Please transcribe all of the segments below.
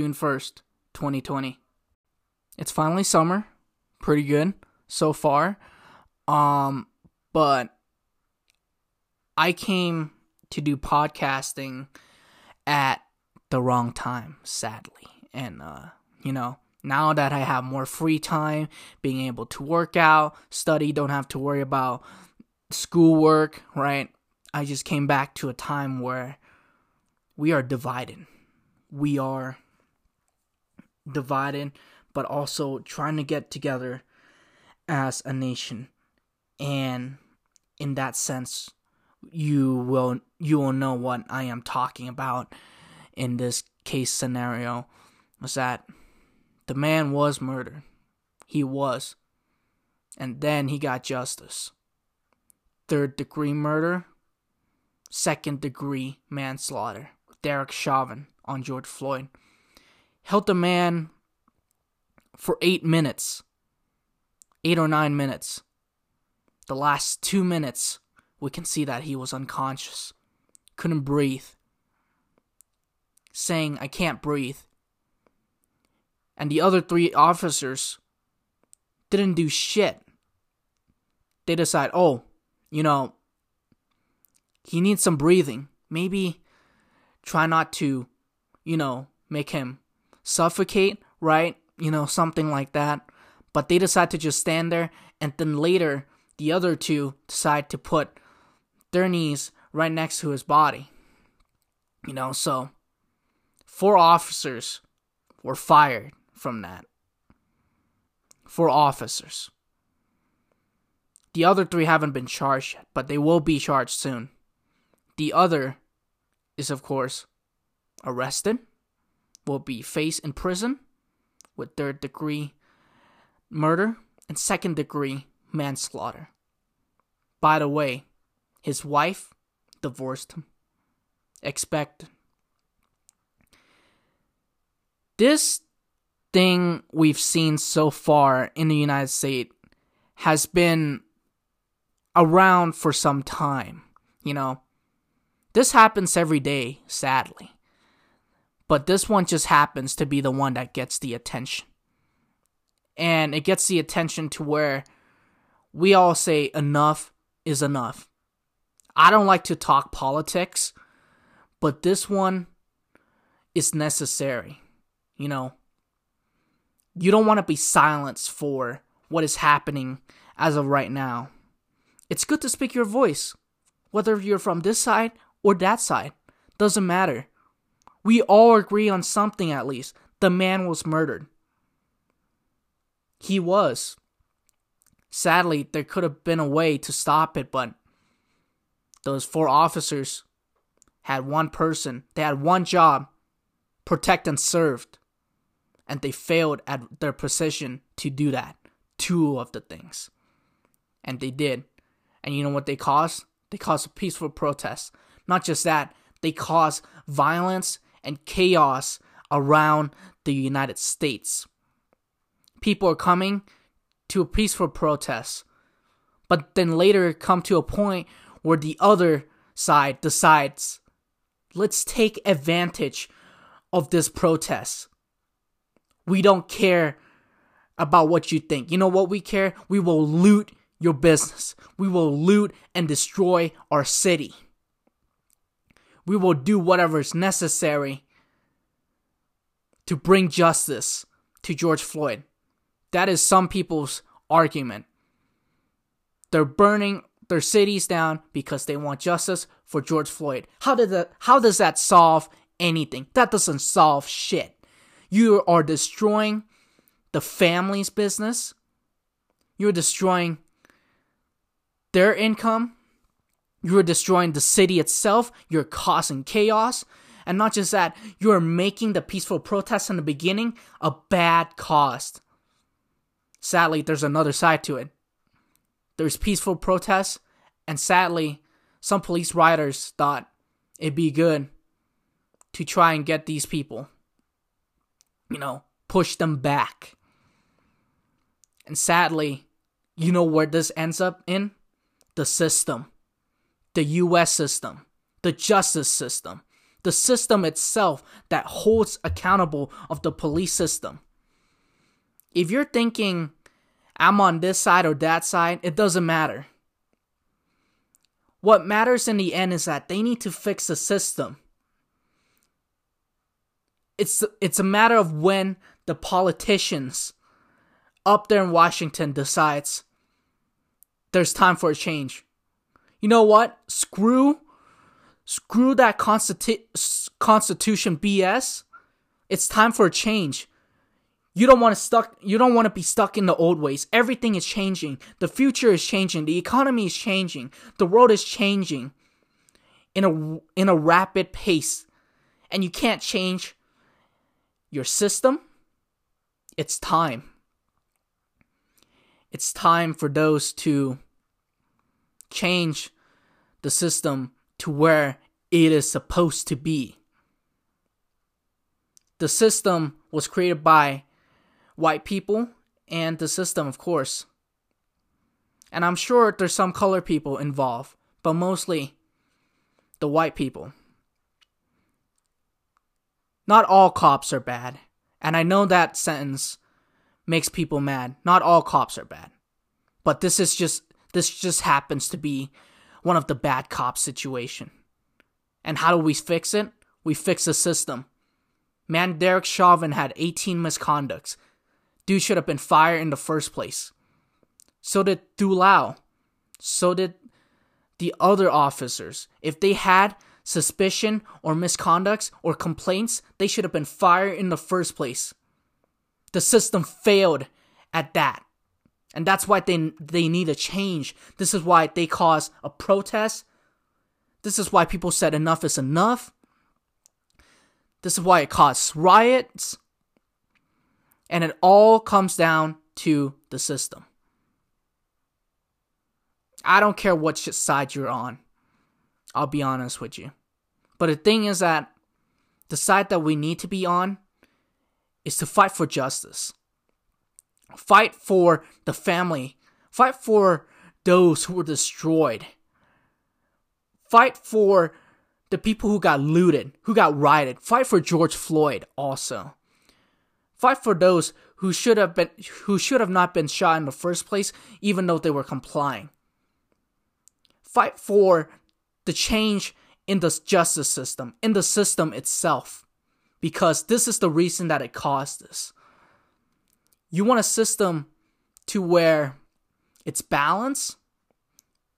June 1st, 2020. It's finally summer. Pretty good so far. Um, but I came to do podcasting at the wrong time, sadly. And, uh, you know, now that I have more free time, being able to work out, study, don't have to worry about schoolwork, right? I just came back to a time where we are divided. We are divided, but also trying to get together as a nation. And in that sense, you will you will know what I am talking about in this case scenario was that the man was murdered. He was. And then he got justice. Third degree murder, second degree manslaughter. Derek Chauvin on George Floyd. Held the man for eight minutes. Eight or nine minutes. The last two minutes, we can see that he was unconscious. Couldn't breathe. Saying, I can't breathe. And the other three officers didn't do shit. They decide, oh, you know, he needs some breathing. Maybe try not to, you know, make him suffocate, right? You know, something like that. But they decide to just stand there, and then later, the other two decide to put their knees right next to his body. You know, so four officers were fired from that. Four officers. The other three haven't been charged yet, but they will be charged soon. The other is, of course, arrested, will be faced in prison with third degree murder and second degree manslaughter. By the way, his wife divorced him. Expected. This thing we've seen so far in the United States has been around for some time. You know, this happens every day, sadly. But this one just happens to be the one that gets the attention. And it gets the attention to where we all say enough is enough. I don't like to talk politics, but this one is necessary. You know, you don't want to be silenced for what is happening as of right now. It's good to speak your voice, whether you're from this side or that side. Doesn't matter. We all agree on something at least. The man was murdered. He was. Sadly, there could have been a way to stop it, but those four officers had one person, they had one job protect and serve. And they failed at their position to do that. Two of the things. And they did. And you know what they caused? They caused a peaceful protest. Not just that, they caused violence and chaos around the United States. People are coming to a peaceful protest, but then later come to a point where the other side decides, let's take advantage of this protest. We don't care about what you think. You know what we care? We will loot your business. We will loot and destroy our city. We will do whatever is necessary to bring justice to George Floyd. That is some people's argument. They're burning their cities down because they want justice for George Floyd. How did that how does that solve anything? That doesn't solve shit. You are destroying the family's business. You're destroying their income. You're destroying the city itself. You're causing chaos. And not just that, you're making the peaceful protest in the beginning a bad cost. Sadly, there's another side to it. There's peaceful protests, and sadly, some police rioters thought it'd be good to try and get these people, you know, push them back. And sadly, you know where this ends up in? The system. The US system. The justice system. The system itself that holds accountable of the police system. If you're thinking I'm on this side or that side, it doesn't matter. What matters in the end is that they need to fix the system. It's it's a matter of when the politicians up there in Washington decides there's time for a change. You know what? Screw screw that constitu- constitution BS. It's time for a change. You don't want to stuck you don't want to be stuck in the old ways. Everything is changing. The future is changing. The economy is changing. The world is changing in a in a rapid pace. And you can't change your system. It's time. It's time for those to change the system to where it is supposed to be. The system was created by white people and the system, of course. And I'm sure there's some color people involved, but mostly the white people. Not all cops are bad. And I know that sentence makes people mad. Not all cops are bad. But this is just this just happens to be one of the bad cop situation. And how do we fix it? We fix the system. Man, Derek Chauvin had 18 misconducts. Dude should have been fired in the first place. So did Tou Thao. So did the other officers. If they had suspicion or misconducts or complaints, they should have been fired in the first place. The system failed at that. And that's why they they need a change. This is why they cause a protest. This is why people said enough is enough. This is why it caused riots. And it all comes down to the system. I don't care what side you're on. I'll be honest with you. But the thing is that the side that we need to be on is to fight for justice. Fight for the family. Fight for those who were destroyed. Fight for the people who got looted, who got rioted. Fight for George Floyd also. Fight for those who should have been who should have not been shot in the first place even though they were complying. Fight for the change in the justice system, in the system itself because this is the reason that it caused this. You want a system to where it's balanced,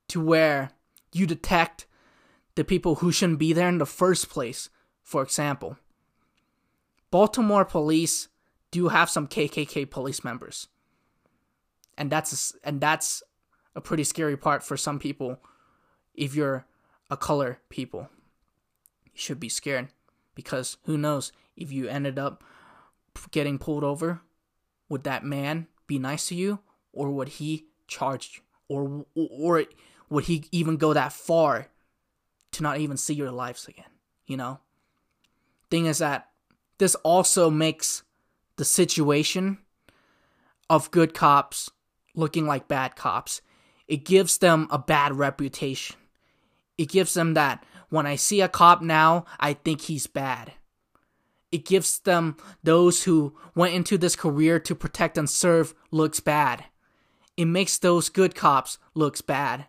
to where you detect the people who shouldn't be there in the first place. For example, Baltimore police do have some KKK police members. And that's a, and that's a pretty scary part for some people if you're a color people. You should be scared because who knows if you ended up getting pulled over would that man be nice to you or would he charge you? Or or would he even go that far to not even see your lives again you know? Thing is that this also makes the situation of good cops looking like bad cops. It gives them a bad reputation. It gives them that when i see a cop now i think he's bad it gives them those who went into this career to protect and serve looks bad. It makes those good cops looks bad.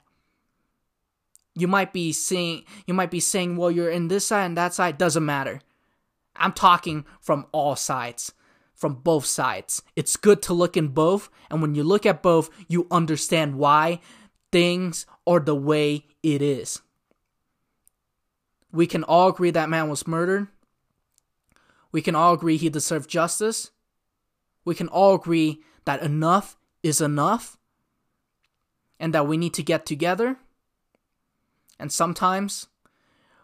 You might be saying you might be saying, well, you're in this side and that side, doesn't matter. I'm talking from all sides, from both sides. It's good to look in both, and when you look at both, you understand why things are the way it is. We can all agree that man was murdered. We can all agree he deserved justice. We can all agree that enough is enough and that we need to get together. And sometimes,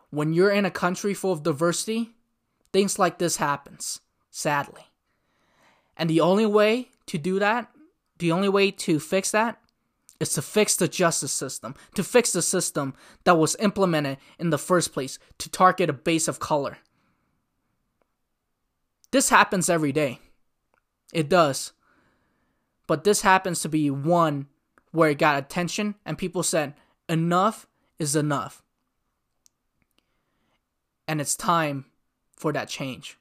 when you're in a country full of diversity, things like this happens, sadly. And the only way to do that, the only way to fix that is to fix the justice system, to fix the system that was implemented in the first place to target a base of color. This happens every day. It does. But this happens to be one where it got attention and people said, enough is enough. And it's time for that change.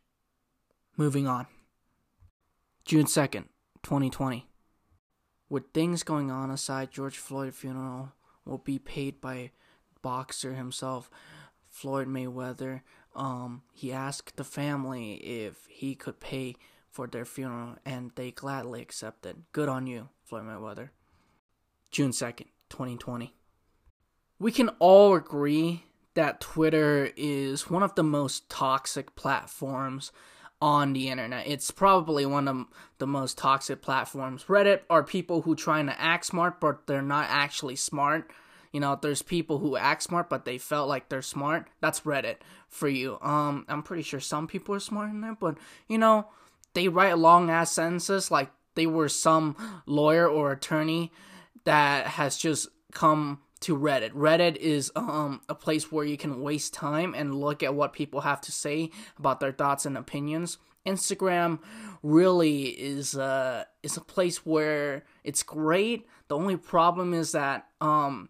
Moving on. June 2nd, 2020. With things going on aside, George Floyd funeral will be paid by boxer himself, Floyd Mayweather. Um, he asked the family if he could pay for their funeral, and they gladly accepted. Good on you, Floyd Mayweather. June 2nd, 2020. We can all agree that Twitter is one of the most toxic platforms on the internet. It's probably one of the most toxic platforms. Reddit are people who trying to act smart but they're not actually smart. You know, there's people who act smart but they felt like they're smart. That's Reddit for you. Um I'm pretty sure some people are smart in there, but you know, they write long ass sentences like they were some lawyer or attorney that has just come to Reddit. Reddit is um, a place where you can waste time and look at what people have to say about their thoughts and opinions. Instagram really is uh, is a place where it's great. The only problem is that um,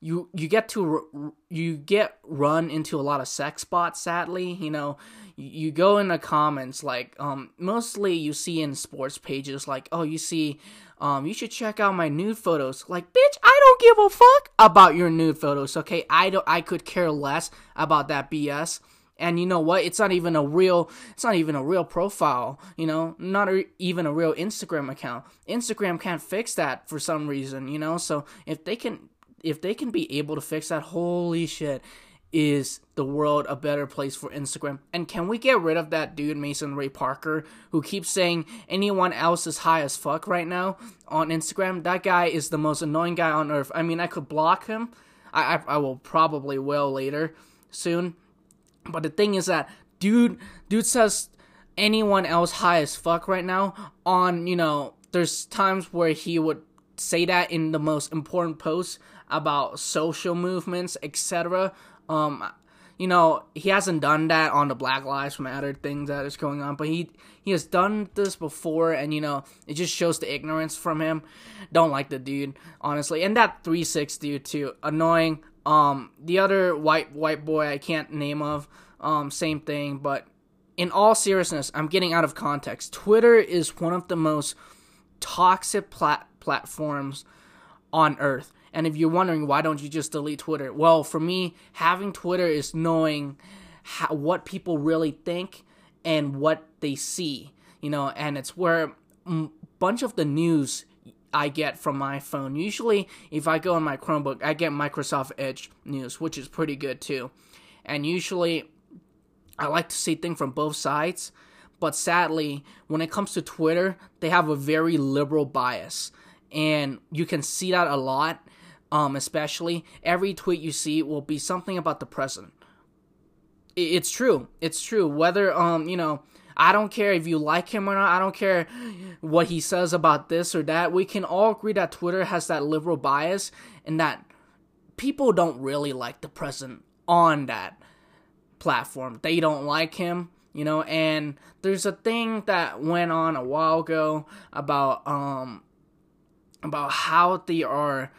you you get to you get run into a lot of sex bots. Sadly, you know, you go in the comments like um, mostly you see in sports pages like oh you see um, you should check out my nude photos. Like, bitch, I don't give a fuck about your nude photos. Okay, I don't. I could care less about that BS. And you know what? It's not even a real. It's not even a real profile. You know, not a, even a real Instagram account. Instagram can't fix that for some reason. You know, so if they can, if they can be able to fix that, holy shit, is the world a better place for Instagram? And can we get rid of that dude, Mason Ray Parker, who keeps saying anyone else is high as fuck right now on Instagram? That guy is the most annoying guy on earth. I mean, I could block him. I, I, I will probably will later, soon. But the thing is that dude, dude says anyone else high as fuck right now on, you know, there's times where he would say that in the most important posts about social movements, etc. Um, you know, he hasn't done that on the Black Lives Matter thing that is going on, but he he has done this before, and you know, it just shows the ignorance from him. Don't like the dude, honestly, and that three six dude too, annoying. Um, the other white white boy I can't name of, um, same thing, but in all seriousness, I'm getting out of context. Twitter is one of the most toxic plat- platforms on earth. And if you're wondering why don't you just delete Twitter? Well, for me, having Twitter is knowing how, what people really think and what they see, you know, and it's where a bunch of the news I get from my phone. Usually, if I go on my Chromebook, I get Microsoft Edge news, which is pretty good too. And usually, I like to see things from both sides. But sadly, when it comes to Twitter, they have a very liberal bias. And you can see that a lot um, especially every tweet you see will be something about the president. It's true. It's true. Whether um, you know, I don't care if you like him or not. I don't care what he says about this or that. We can all agree that Twitter has that liberal bias and that people don't really like the president on that platform. They don't like him, you know, and there's a thing that went on a while ago about um about how they are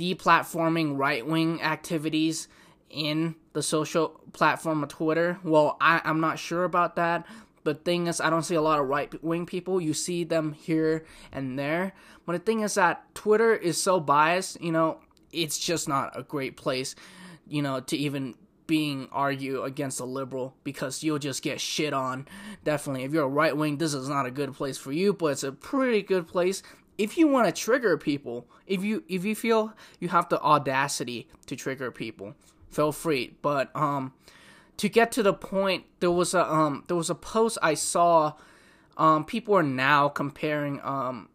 deplatforming right wing activities in the social platform of Twitter. Well, I, I'm not sure about that. But thing is, I don't see a lot of right wing people. You see them here and there. But the thing is that Twitter is so biased, you know, it's just not a great place, you know, to even being argue against a liberal because you'll just get shit on. Definitely, if you're a right wing, this is not a good place for you, but it's a pretty good place if you want to trigger people, if you if you feel you have the audacity to trigger people, feel free. But um, to get to the point, there was a um there was a post I saw. Um, people are now comparing um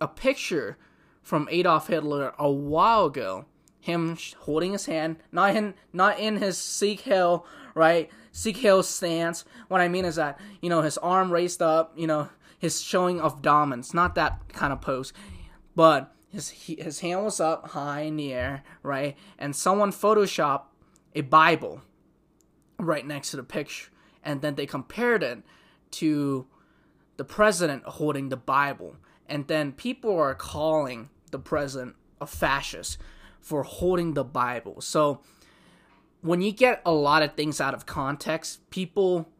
a picture from Adolf Hitler a while ago, him holding his hand, not in not in his Sieg Heil, right? Sieg Heil stance. What I mean is that you know his arm raised up, you know his showing of dominance, not that kind of pose, but his his hand was up high in the air, right? And someone photoshopped a Bible right next to the picture, and then they compared it to the president holding the Bible, and then people are calling the president a fascist for holding the Bible. So when you get a lot of things out of context, people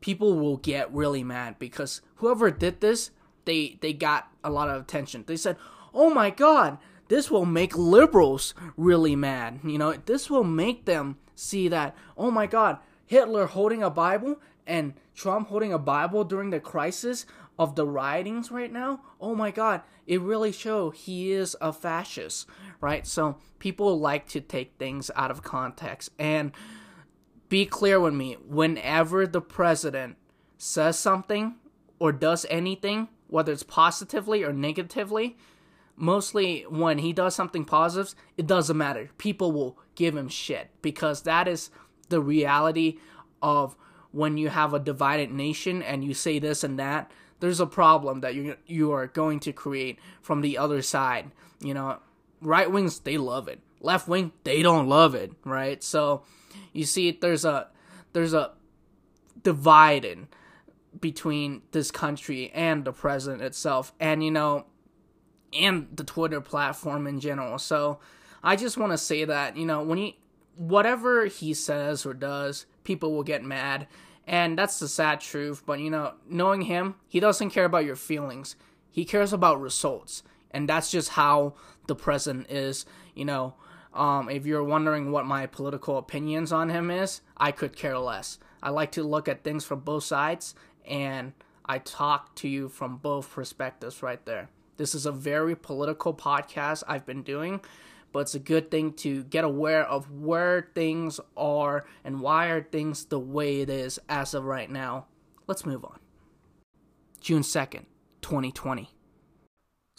people will get really mad because whoever did this, they they got a lot of attention. They said, "Oh my god, this will make liberals really mad." You know, this will make them see that, "Oh my god, Hitler holding a Bible and Trump holding a Bible during the crisis of the riotings right now, oh my god, it really show he is a fascist, right? So people like to take things out of context and be clear with me, whenever the president says something or does anything, whether it's positively or negatively, mostly when he does something positive, it doesn't matter. People will give him shit because that is the reality of when you have a divided nation and you say this and that there's a problem that you you are going to create from the other side. You know, right wings they love it. Left wing they don't love it, right? So you see there's a there's a divided between this country and the president itself and you know and the Twitter platform in general. So I just want to say that, you know, when he whatever he says or does, people will get mad and that's the sad truth. But, you know, knowing him, he doesn't care about your feelings, he cares about results. And that's just how the president is. You know, um, if you're wondering what my political opinions on him is, I could care less. I like to look at things from both sides, and I talk to you from both perspectives right there. This is a very political podcast I've been doing but it's a good thing to get aware of where things are and why are things the way it is as of right now. Let's move on. June 2nd, 2020.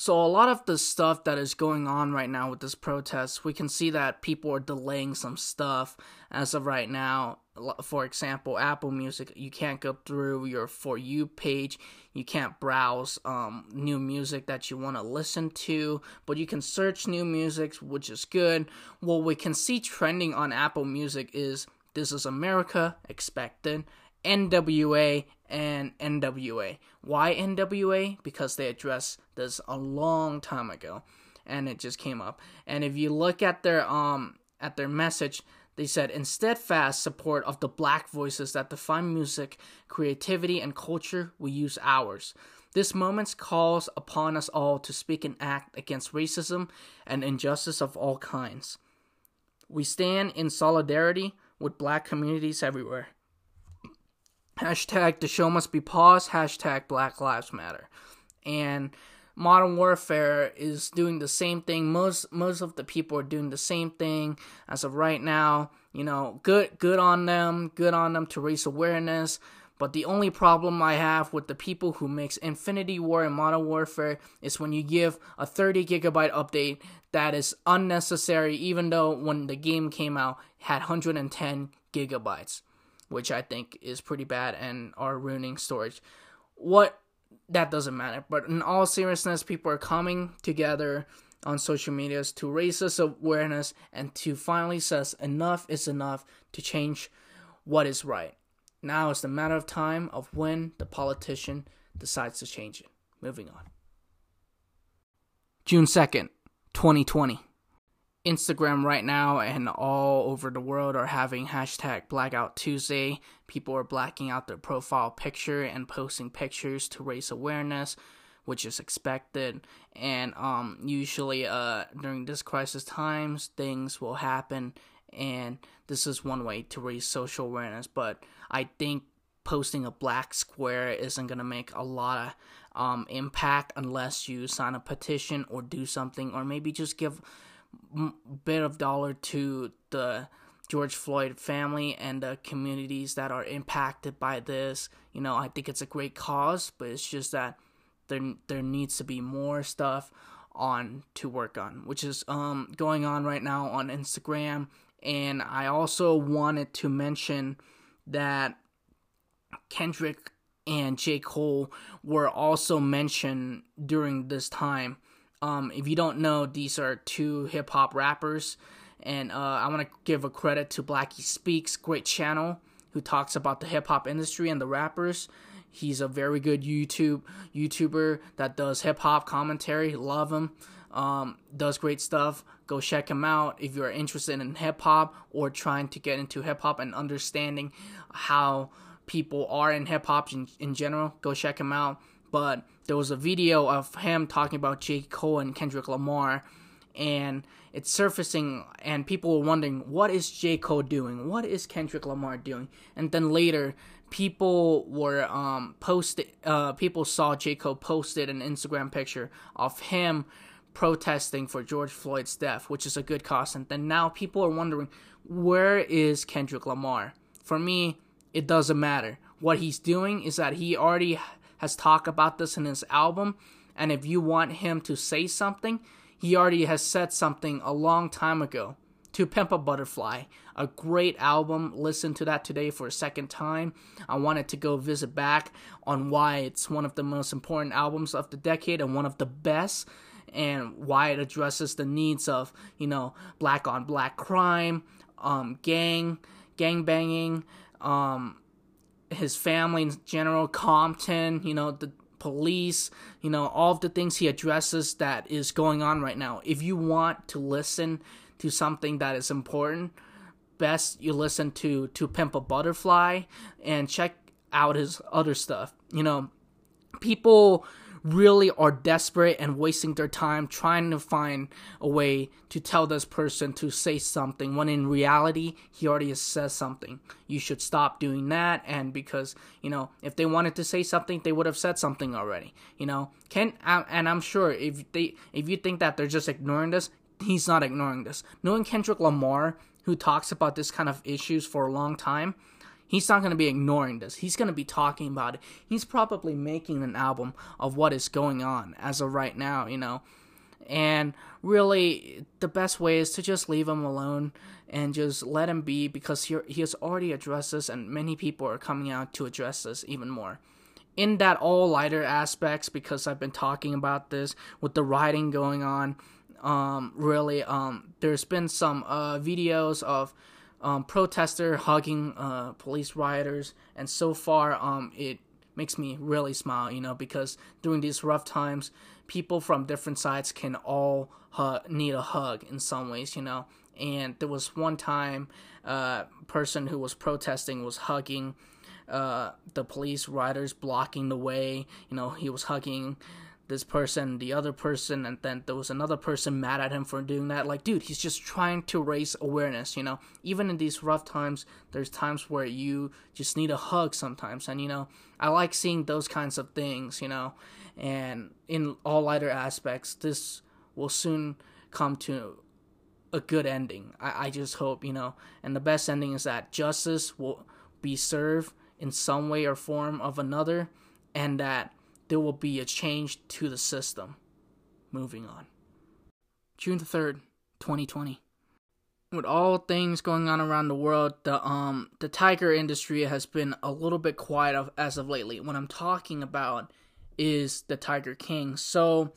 So, a lot of the stuff that is going on right now with this protest, we can see that people are delaying some stuff as of right now. For example, Apple Music, you can't go through your For You page, you can't browse um, new music that you want to listen to, but you can search new music, which is good. What we can see trending on Apple Music is This is America, Expected, NWA and NWA. Why NWA? Because they addressed this a long time ago and it just came up. And if you look at their um at their message, they said in steadfast support of the black voices that define music, creativity and culture, we use ours. This moment calls upon us all to speak and act against racism and injustice of all kinds. We stand in solidarity with black communities everywhere. Hashtag the show must be paused. Hashtag Black Lives Matter. And Modern Warfare is doing the same thing. Most most of the people are doing the same thing as of right now. You know, good good on them. Good on them to raise awareness. But the only problem I have with the people who makes Infinity Ward and Modern Warfare is when you give a 30 gigabyte update that is unnecessary, even though when the game came out had 110 gigabytes which I think is pretty bad and are ruining storage. What that doesn't matter, but in all seriousness, people are coming together on social medias to raise this awareness and to finally says enough is enough to change what is right. Now it's the matter of time of when the politician decides to change it. Moving on. June 2nd, 2020. Instagram right now and all over the world are having hashtag Blackout Tuesday. People are blacking out their profile picture and posting pictures to raise awareness, which is expected. And um, usually, uh, during this crisis times, things will happen, and this is one way to raise social awareness. But I think posting a black square isn't gonna make a lot of um, impact unless you sign a petition or do something, or maybe just give bit of dollar to the George Floyd family and the communities that are impacted by this. You know, I think it's a great cause, but it's just that there there needs to be more stuff on to work on, which is um going on right now on Instagram. And I also wanted to mention that Kendrick and J. Cole were also mentioned during this time. Um, if you don't know, these are two hip hop rappers, and uh, I want to give a credit to Blackie Speaks, great channel, who talks about the hip hop industry and the rappers. He's a very good YouTube YouTuber that does hip hop commentary. Love him. Um, does great stuff. Go check him out if you're interested in hip hop or trying to get into hip hop and understanding how people are in hip hop in, in general. Go check him out. But there was a video of him talking about J. Cole and Kendrick Lamar, and it's surfacing, and people were wondering, what is J. Cole doing? What is Kendrick Lamar doing? And then later, people were um posted uh people saw J. Cole posted an Instagram picture of him protesting for George Floyd's death, which is a good cause. And then now people are wondering where is Kendrick Lamar? For me, it doesn't matter. What he's doing is that he already has talked about this in his album, and if you want him to say something, he already has said something a long time ago. To Pimp a Butterfly, a great album. Listen to that today for a second time. I wanted to go visit back on why it's one of the most important albums of the decade and one of the best, and why it addresses the needs of you know black on black crime, um, gang, gang banging, um, his family in general, Compton, you know the police, you know, all of the things he addresses that is going on right now. If you want to listen to something that is important, best you listen to to Pimp a Butterfly and check out his other stuff. You know, people really are desperate and wasting their time trying to find a way to tell this person to say something when in reality he already says something. You should stop doing that and because you know if they wanted to say something they would have said something already you know? Can and i'm sure if they if you think that they're just ignoring this he's not ignoring this. Knowing kendrick lamar who talks about this kind of issues for a long time He's not going to be ignoring this. He's going to be talking about it. He's probably making an album of what is going on as of right now, you know. And really, the best way is to just leave him alone and just let him be because he, he has already addressed this, and many people are coming out to address this even more. In that all lighter aspects, because I've been talking about this with the writing going on, um, really, um, there's been some uh, videos of um, protester hugging uh, police rioters, and so far, um, it makes me really smile, you know, because during these rough times, people from different sides can all need a hug in some ways, you know. And there was one time, a uh, person who was protesting was hugging uh, the police riders, blocking the way. You know, he was hugging this person, the other person, and then there was another person mad at him for doing that. Like, dude, he's just trying to raise awareness, you know? Even in these rough times, there's times where you just need a hug sometimes. And, you know, I like seeing those kinds of things, you know? And in all lighter aspects, this will soon come to a good ending. I, I just hope, you know? And the best ending is that justice will be served in some way or form of another, and that there will be a change to the system. Moving on. June the 3rd, 2020. With all things going on around the world, the um the tiger industry has been a little bit quiet of, as of lately. What I'm talking about is the Tiger King. So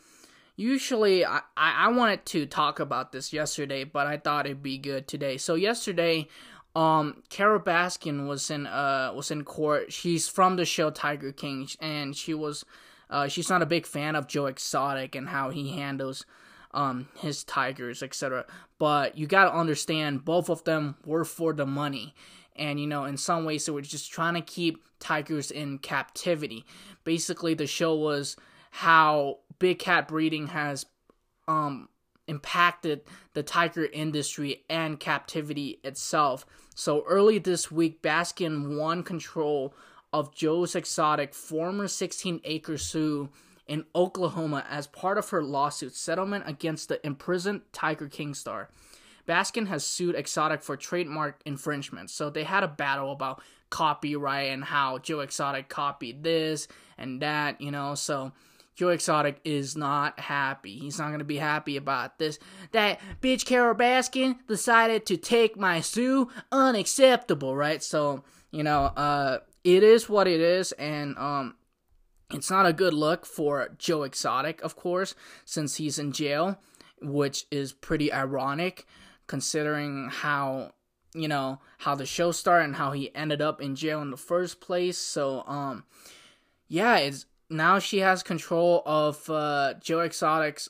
usually I, I wanted to talk about this yesterday, but I thought it'd be good today. So yesterday um Carole Baskin was in uh was in court. She's from the show Tiger King and she was uh she's not a big fan of Joe Exotic and how he handles um his tigers, etc. But you got to understand both of them were for the money. And you know, in some ways they were just trying to keep tigers in captivity. Basically the show was how big cat breeding has um impacted the tiger industry and captivity itself. So early this week, Baskin won control of Joe's Exotic former 16 acre zoo in Oklahoma as part of her lawsuit settlement against the imprisoned Tiger King star. Baskin has sued Exotic for trademark infringement. So they had a battle about copyright and how Joe Exotic copied this and that, you know. So Joe Exotic is not happy. He's not gonna be happy about this. That bitch Carole Baskin decided to take my zoo. Unacceptable, right? So, you know, uh, it is what it is, and um, it's not a good look for Joe Exotic, of course, since he's in jail, which is pretty ironic considering how you know how the show started and how he ended up in jail in the first place. So, um, yeah, it's now she has control of uh, Joe Exotic's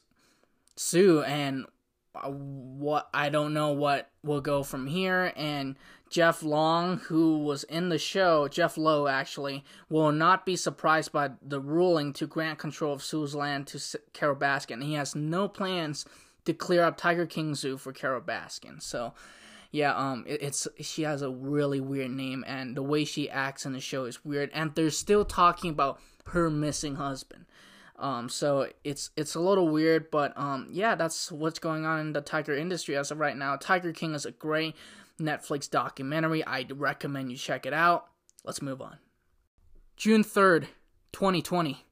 sue and uh, what I don't know what will go from here. And Jeff Long who was in the show Jeff Lowe actually will not be surprised by the ruling to grant control of Sue's land to Carole Baskin. He has no plans to clear up Tiger King Zoo for Carole Baskin. So yeah, um, it, it's she has a really weird name, and the way she acts in the show is weird. And they're still talking about her missing husband. Um, so it's it's a little weird, but um, yeah, that's what's going on in the tiger industry as of right now. Tiger King is a great Netflix documentary. I recommend you check it out. Let's move on. June third, twenty twenty.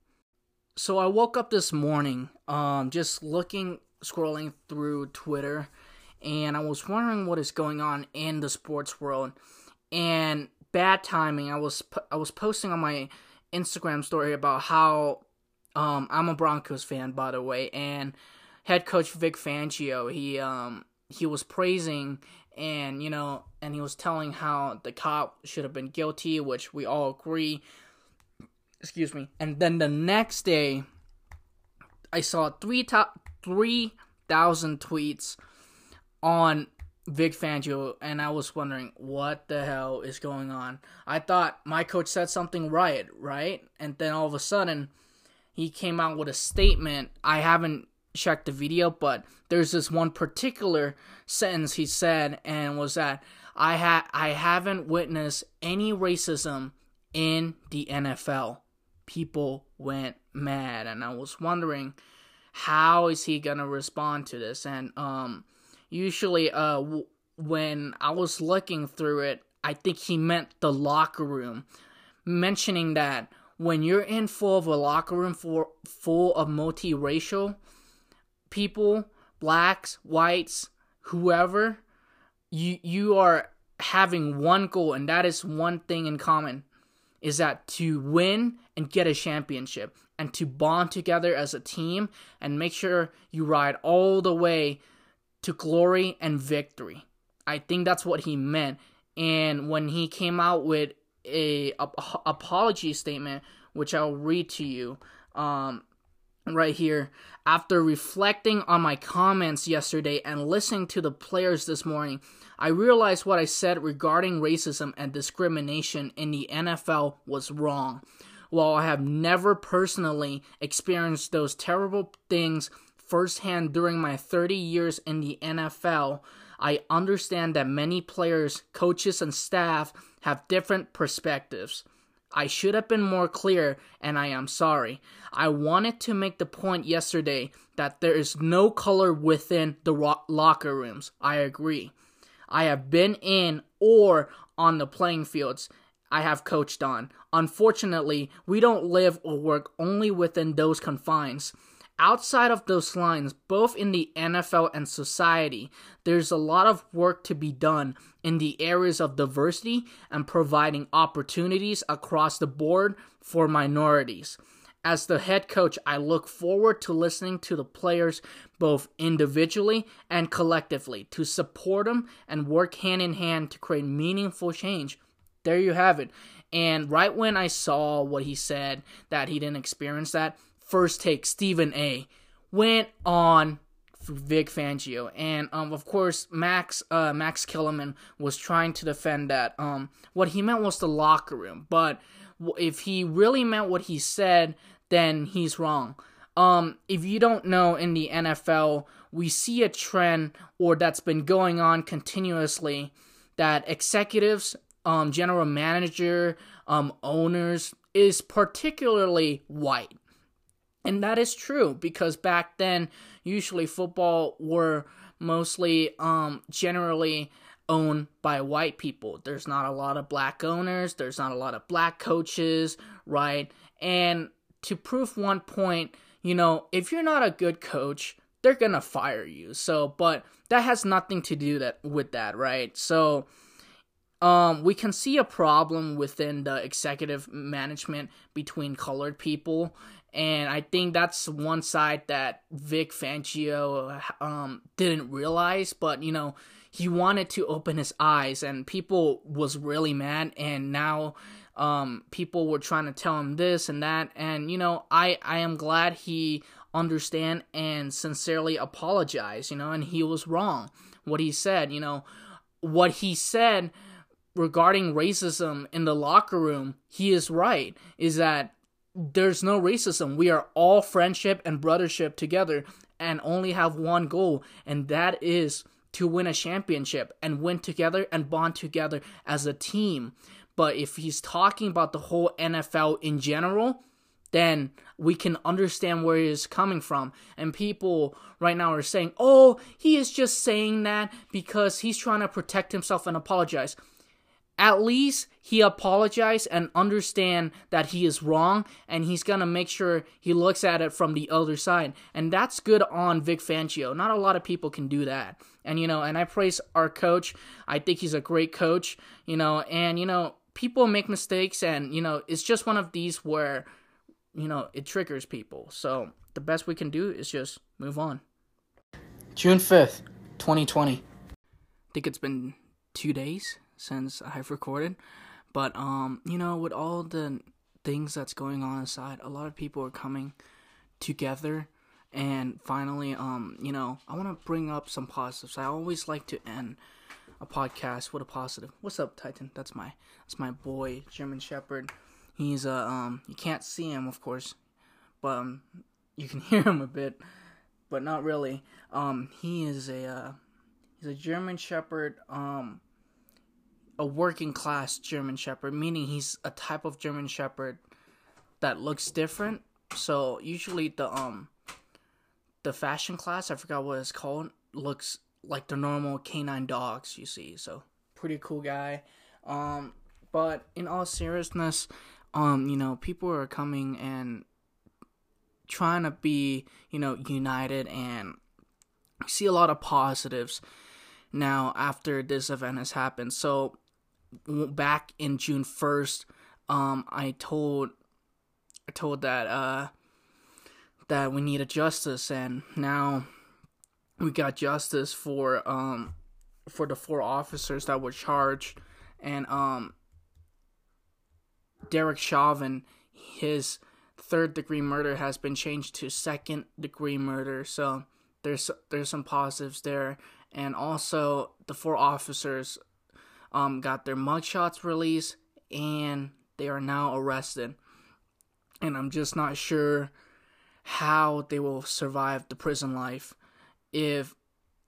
So I woke up this morning, um, just looking, scrolling through Twitter and I was wondering what is going on in the sports world. And bad timing. I was I was posting on my Instagram story about how um, I'm a Broncos fan, by the way, and head coach Vic Fangio he um, he was praising and you know and he was telling how the cop should have been guilty, which we all agree. Excuse me. And then the next day, I saw three top three thousand tweets on Vic Fangio, and I was wondering what the hell is going on. I thought my coach said something right, right? And then all of a sudden, he came out with a statement. I haven't checked the video, but there's this one particular sentence he said, and was that I ha- I haven't witnessed any racism in the NFL. People went mad, and I was wondering how is he gonna respond to this, and um usually uh w- when I was looking through it, I think he meant the locker room, mentioning that when you're in full of a locker room for full of multiracial people, blacks, whites, whoever, you you are having one goal and that is one thing in common is that to win and get a championship and to bond together as a team and make sure you ride all the way to glory and victory. I think that's what he meant. And when he came out with a, a, a apology statement, which I'll read to you, um, right here. After reflecting on my comments yesterday and listening to the players this morning, I realized what I said regarding racism and discrimination in the NFL was wrong. While I have never personally experienced those terrible things firsthand during my 30 years in the NFL, I understand that many players, coaches, and staff have different perspectives. I should have been more clear, and I am sorry. I wanted to make the point yesterday that there is no color within the ro- locker rooms. I agree. I have been in or on the playing fields I have coached on. Unfortunately, we don't live or work only within those confines outside of those lines, both in the NFL and society, there's a lot of work to be done in the areas of diversity and providing opportunities across the board for minorities. As the head coach, I look forward to listening to the players both individually and collectively to support them and work hand in hand to create meaningful change. There you have it. And right when I saw what he said, that he didn't experience that, first take Stephen A. went on Vic Fangio, and um, of course Max uh, Max Kellerman was trying to defend that. Um, what he meant was the locker room, but if he really meant what he said, then he's wrong. Um, if you don't know, in the NFL, we see a trend, or that's been going on continuously, that executives, um, general manager, um, owners is particularly white. And that is true because back then, usually football were mostly, um, generally owned by white people. There's not a lot of black owners, there's not a lot of black coaches, right? And to prove one point, you know, if you're not a good coach, they're gonna fire you. So, but that has nothing to do that with that, right? So, um, we can see a problem within the executive management between colored people and I think that's one side that Vic Fangio um, didn't realize, but you know he wanted to open his eyes, and people was really mad, and now um, people were trying to tell him this and that, and you know I I am glad he understand and sincerely apologize, you know, and he was wrong. What he said, you know, what he said regarding racism in the locker room, he is right. Is that there's no racism. We are all friendship and brothership together and only have one goal, and that is to win a championship and win together and bond together as a team. But if he's talking about the whole NFL in general, then we can understand where he is coming from. And people right now are saying, oh, he is just saying that because he's trying to protect himself and apologize at least he apologized and understand that he is wrong and he's gonna make sure he looks at it from the other side. And that's good on Vic Fangio. Not a lot of people can do that. And you know and I praise our coach. I think he's a great coach you know and you know people make mistakes and you know it's just one of these where you know it triggers people. So the best we can do is just move on. June 5th 2020 I think it's been 2 days since I've recorded. But um, you know, with all the things that's going on inside, a lot of people are coming together and finally um, you know, I want to bring up some positives. I always like to end a podcast with a positive. What's up, Titan? That's my that's my boy, German Shepherd. He's a uh, um you can't see him of course, but um you can hear him a bit, but not really. Um he is a uh he's a German Shepherd um a working class German Shepherd, meaning he's a type of German Shepherd that looks different. So usually the um the fashion class, I forgot what it's called, looks like the normal canine dogs you see. So pretty cool guy. Um but in all seriousness, um, you know, people are coming and trying to be, you know, united and see a lot of positives now after this event has happened. So back in June first, um, I told I told that uh, that we needed justice, and now we got justice for um for the four officers that were charged, and um Derek Chauvin, his third degree murder has been changed to second degree murder. So there's there's some positives there, and also the four officers um, got their mugshots released and they are now arrested. And I'm just not sure how they will survive the prison life if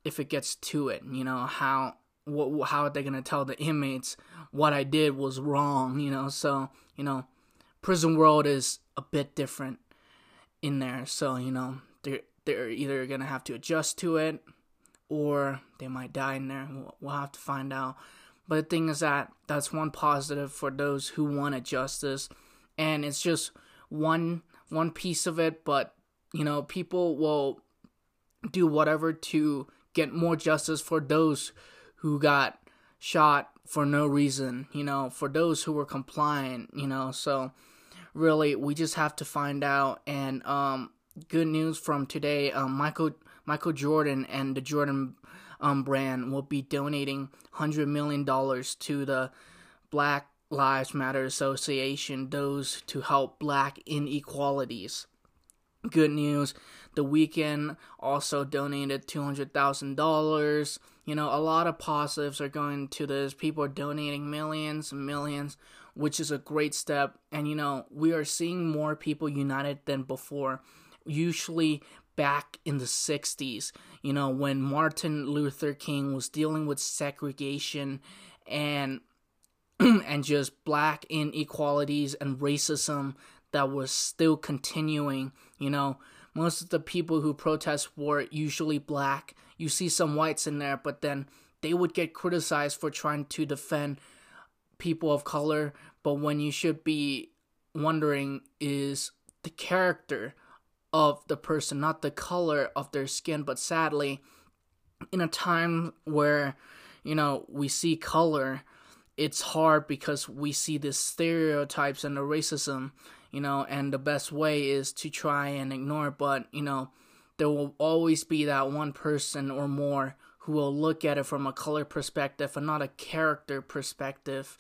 if it gets to it. You know how what how are they gonna tell the inmates what I did was wrong? You know, so you know, prison world is a bit different in there. So you know, they're they're either gonna have to adjust to it or they might die in there. We'll, we'll have to find out. But the thing is that that's one positive for those who wanted justice, and it's just one one piece of it. But you know, people will do whatever to get more justice for those who got shot for no reason. You know, for those who were compliant. You know, so really we just have to find out. And um, good news from today, um, Michael Michael Jordan and the Jordan um, brand will be donating $100 million to the Black Lives Matter Association, those to help black inequalities. Good news, the Weeknd also donated $200,000. You know, a lot of positives are going to this. People are donating millions and millions, which is a great step. And, you know, we are seeing more people united than before. Usually, back in the 60s, you know, when Martin Luther King was dealing with segregation and and just black inequalities and racism that was still continuing, you know, most of the people who protest were usually black. You see some whites in there, but then they would get criticized for trying to defend people of color, but when you should be wondering is the character of the person, not the color of their skin. But sadly, in a time where, you know, we see color, it's hard because we see the stereotypes and the racism, you know, and the best way is to try and ignore. But, you know, there will always be that one person or more who will look at it from a color perspective and not a character perspective.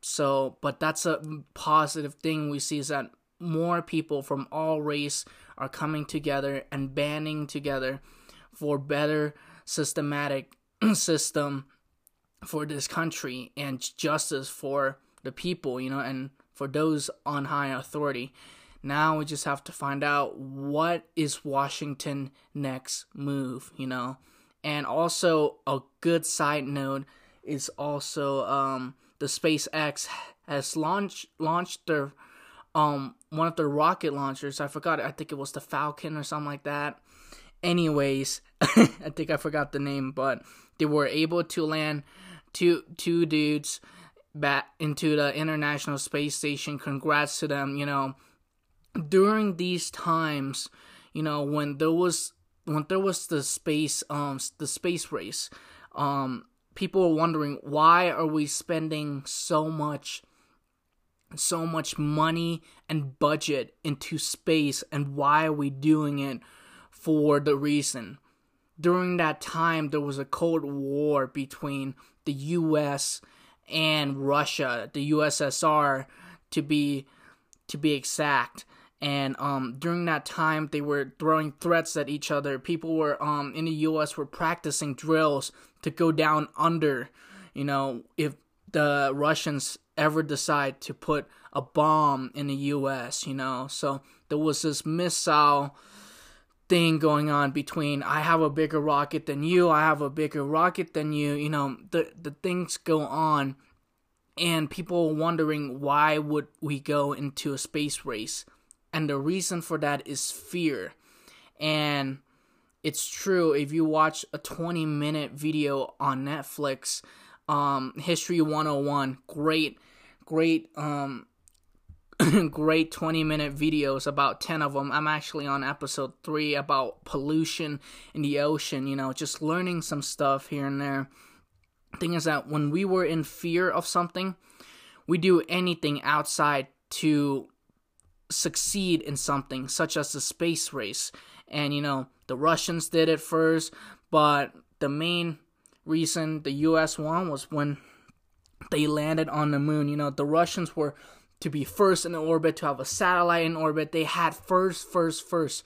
So, but that's a positive thing we see is that more people from all race are coming together and banding together for better systematic system for this country and justice for the people, you know, and for those on high authority. Now we just have to find out what is Washington next move, you know. And also a good side note is also um the SpaceX has launched launched their um one of their rocket launchers. I forgot. I think it was the Falcon or something like that. Anyways, I think I forgot the name, but they were able to land two two dudes back into the International Space Station. Congrats to them. You know, during these times, you know when there was when there was the space um the space race, um people were wondering why are we spending so much so much money and budget into space and why are we doing it for the reason? During that time there was a cold war between the US and Russia the USSR to be to be exact. And um during that time they were throwing threats at each other. People were um in the US were practicing drills to go down under you know if the Russians ever decide to put a bomb in the US, you know. So there was this missile thing going on between I have a bigger rocket than you, I have a bigger rocket than you, you know, the the things go on and people wondering why would we go into a space race? And the reason for that is fear. And it's true if you watch a 20 minute video on Netflix um, History 101. Great, great, um, great 20 minute videos, about 10 of them. I'm actually on episode 3 about pollution in the ocean, you know, just learning some stuff here and there. Thing is that when we were in fear of something, we do anything outside to succeed in something, such as the space race. And, you know, the Russians did it first, but the main reason the US won was when they landed on the moon. You know, the Russians were to be first in orbit, to have a satellite in orbit. They had first, first, first.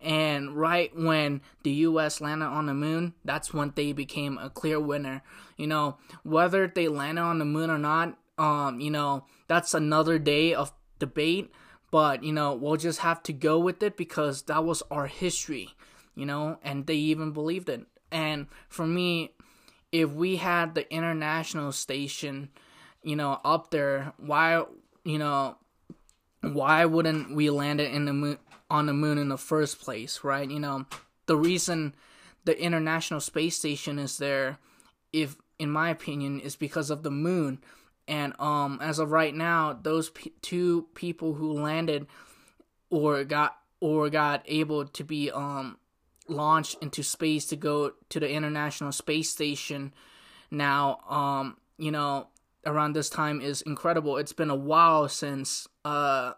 And right when the US landed on the moon, that's when they became a clear winner. You know, whether they landed on the moon or not, um, you know, that's another day of debate. But, you know, we'll just have to go with it because that was our history, you know, and they even believed it. And for me, if we had the international station, you know, up there, why, you know, why wouldn't we land it in the moon on the moon in the first place, right? You know, the reason the international space station is there, if in my opinion, is because of the moon. And um, as of right now, those p- two people who landed or got or got able to be um launched into space to go to the International Space Station now, um, you know, around this time is incredible. It's been a while since uh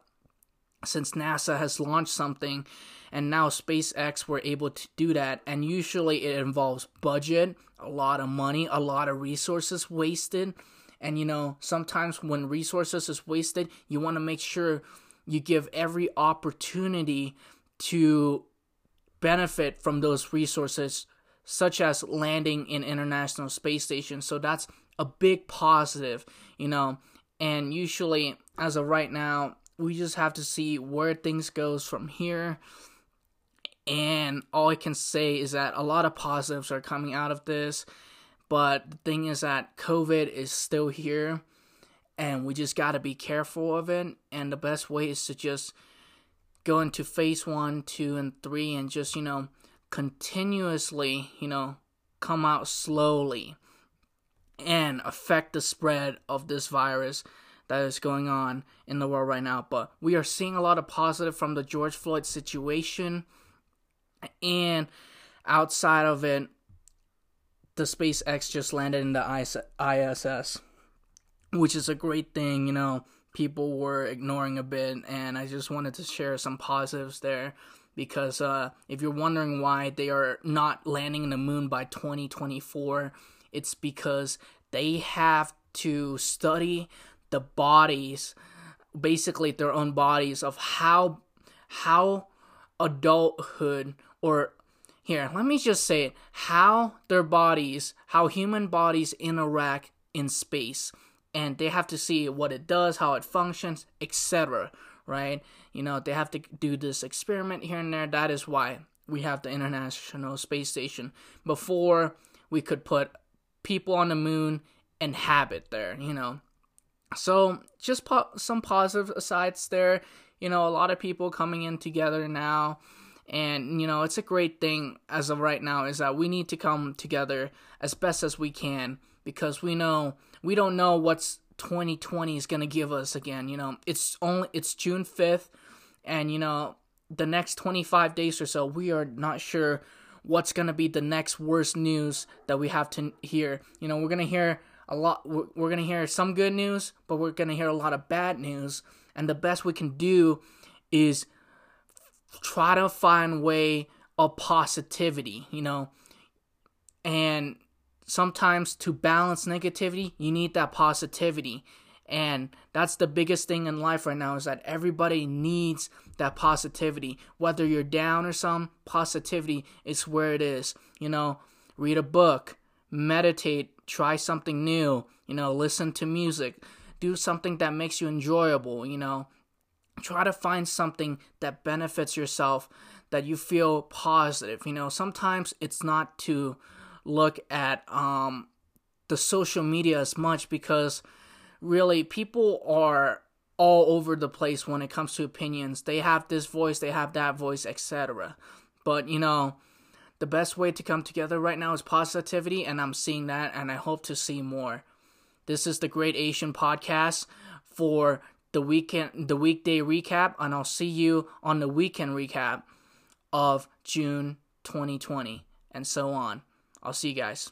since NASA has launched something and now SpaceX were able to do that and usually it involves budget, a lot of money, a lot of resources wasted. And you know, sometimes when resources is wasted, you want to make sure you give every opportunity to benefit from those resources, such as landing in International Space Station. So that's a big positive, you know. And usually, as of right now, we just have to see where things goes from here. And all I can say is that a lot of positives are coming out of this. But the thing is that COVID is still here and we just got to be careful of it. And the best way is to just go into phase one, two, and three, and just, you know, continuously, you know, come out slowly and affect the spread of this virus that is going on in the world right now. But we are seeing a lot of positive from the George Floyd situation. And outside of it, the SpaceX just landed in the ISS, which is a great thing, you know people were ignoring a bit, and I just wanted to share some positives there because uh, if you're wondering why they are not landing in the moon by 2024, it's because they have to study the bodies basically their own bodies of how how adulthood or here let me just say it how their bodies how human bodies interact in space and they have to see what it does how it functions etc. right? You know they have to do this experiment here and there. That is why we have the international space station. Before we could put people on the moon and habit there you know. So just po- some positive asides there. You know a lot of people coming in together now. And you know it's a great thing as of right now is that we need to come together as best as we can because we know we don't know what's 2020 is going to give us again you know? It's only it's June 5th and you know the next 25 days or so we are not sure what's going to be the next worst news that we have to hear. You know we're going to hear a lot we're, going to hear some good news but we're going to hear a lot of bad news and the best we can do is try to find way of positivity you know? And sometimes to balance negativity you need that positivity and that's the biggest thing in life right now is that everybody needs that positivity whether you're down or some positivity is where it is you know read a book meditate try something new, you know, listen to music, do something that makes you enjoyable, you know. Try to find something that benefits yourself, that you feel positive. You know, sometimes it's not to look at um, the social media as much because really people are all over the place when it comes to opinions. They have this voice, they have that voice, etc. But you know, the best way to come together right now is positivity, and I'm seeing that, and I hope to see more. This is the Great Asian Podcast for the weekend, the weekday recap, and I'll see you on the weekend recap of June 2020, and so on. I'll see you guys.